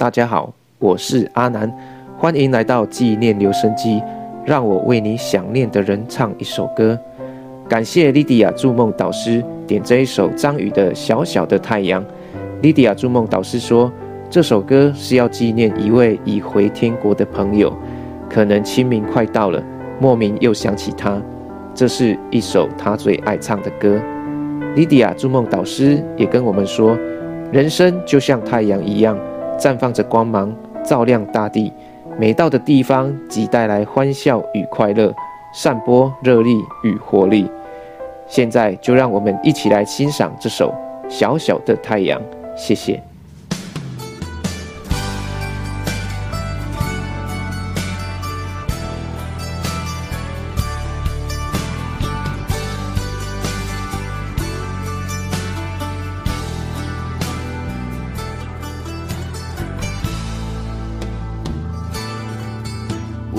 大家好，我是阿南，欢迎来到纪念留声机，让我为你想念的人唱一首歌。感谢莉迪亚筑梦导师点这一首张宇的《小小的太阳》。莉迪亚筑梦导师说，这首歌是要纪念一位已回天国的朋友，可能清明快到了，莫名又想起他，这是一首他最爱唱的歌。莉迪亚筑梦导师也跟我们说，人生就像太阳一样，绽放着光芒，照亮大地，每到的地方即带来欢笑与快乐，散播热力与活力。现在就让我们一起来欣赏这首《小小的太阳》，谢谢。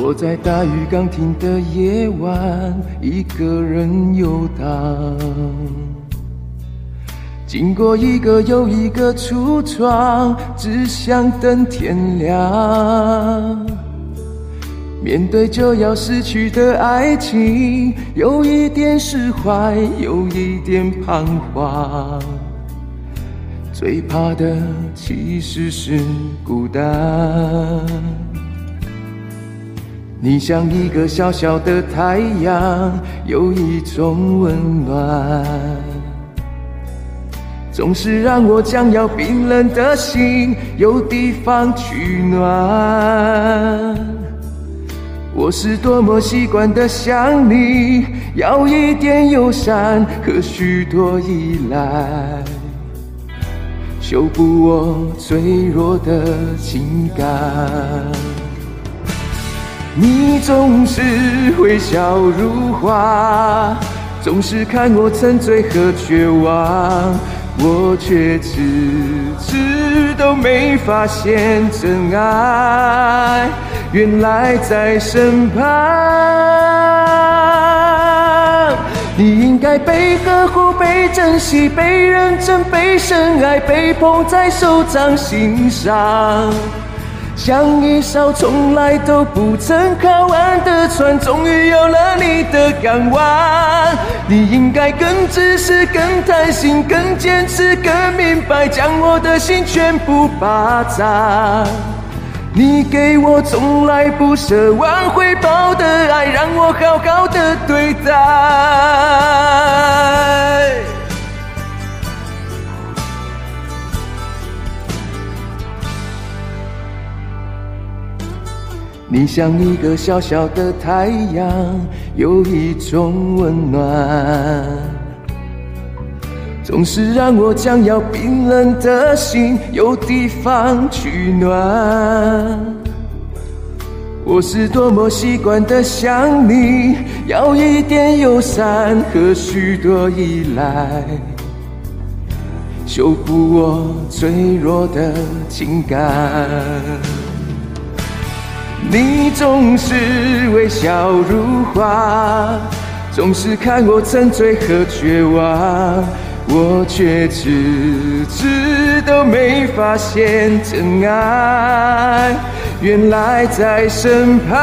我在大雨刚停的夜晚，一个人游荡，经过一个又一个橱窗，只想等天亮。面对就要失去的爱情，有一点释怀，有一点彷徨。最怕的其实是孤单。你像一个小小的太阳，有一种温暖，总是让我将要冰冷的心有地方取暖。我是多么习惯的想你，要一点友善和许多依赖，修补我脆弱的情感。你总是微笑如花，总是看我沉醉和绝望，我却迟迟都没发现真爱，原来在身旁。你应该被呵护、被珍惜、被认真、被深爱、被捧在手掌心上。像一艘从来都不曾靠岸的船，终于有了你的港湾。你应该更自私、更贪心、更坚持、更明白，将我的心全部霸占。你给我从来不奢望回报的爱，让我好好的对待。你像一个小小的太阳，有一种温暖，总是让我将要冰冷的心有地方取暖。我是多么习惯的想你，要一点友善和许多依赖，修补我脆弱的情感。你总是微笑如花，总是看我沉醉和绝望，我却迟迟都没发现真爱，原来在身旁。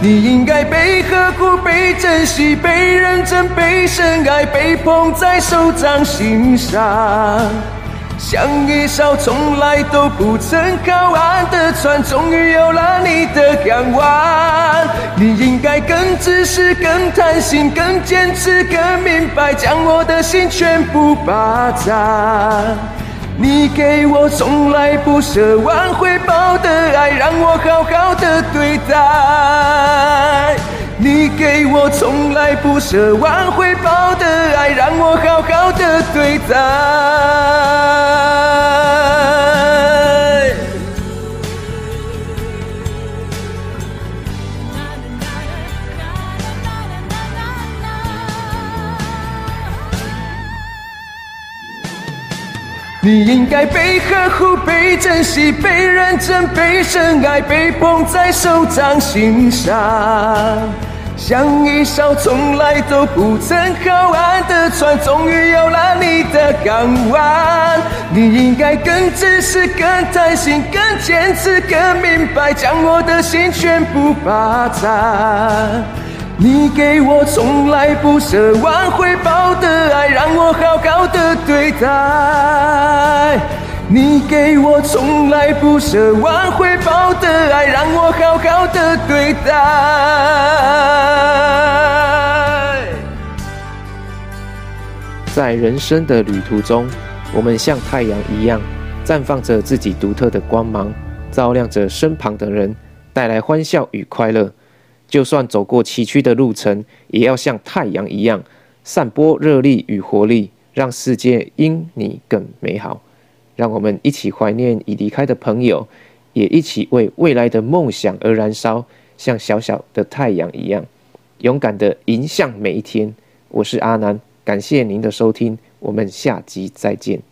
你应该被呵护、被珍惜、被认真、被深爱、被捧在手掌心上。像一艘从来都不曾靠岸的船，终于有了你的港湾。你应该更自私、更贪心、更坚持、更明白，将我的心全部霸占。你给我从来不奢望回报的爱，让我好好的对待。你给我从来不奢望回报的爱，让我好好的对待。你应该被呵护、被珍惜、被认真、被深爱、被捧在手掌心上。像一艘从来都不曾靠岸的船，终于有了你的港湾。你应该更自私、更贪心、更坚持、更明白，将我的心全部霸占。你给我从来不奢望回报的爱，让我好好的对待。你给我从来不奢望回报的爱，让我好好的对待。在人生的旅途中，我们像太阳一样，绽放着自己独特的光芒，照亮着身旁的人，带来欢笑与快乐。就算走过崎岖的路程，也要像太阳一样，散播热力与活力，让世界因你更美好。让我们一起怀念已离开的朋友，也一起为未来的梦想而燃烧，像小小的太阳一样，勇敢的迎向每一天。我是阿南，感谢您的收听，我们下集再见。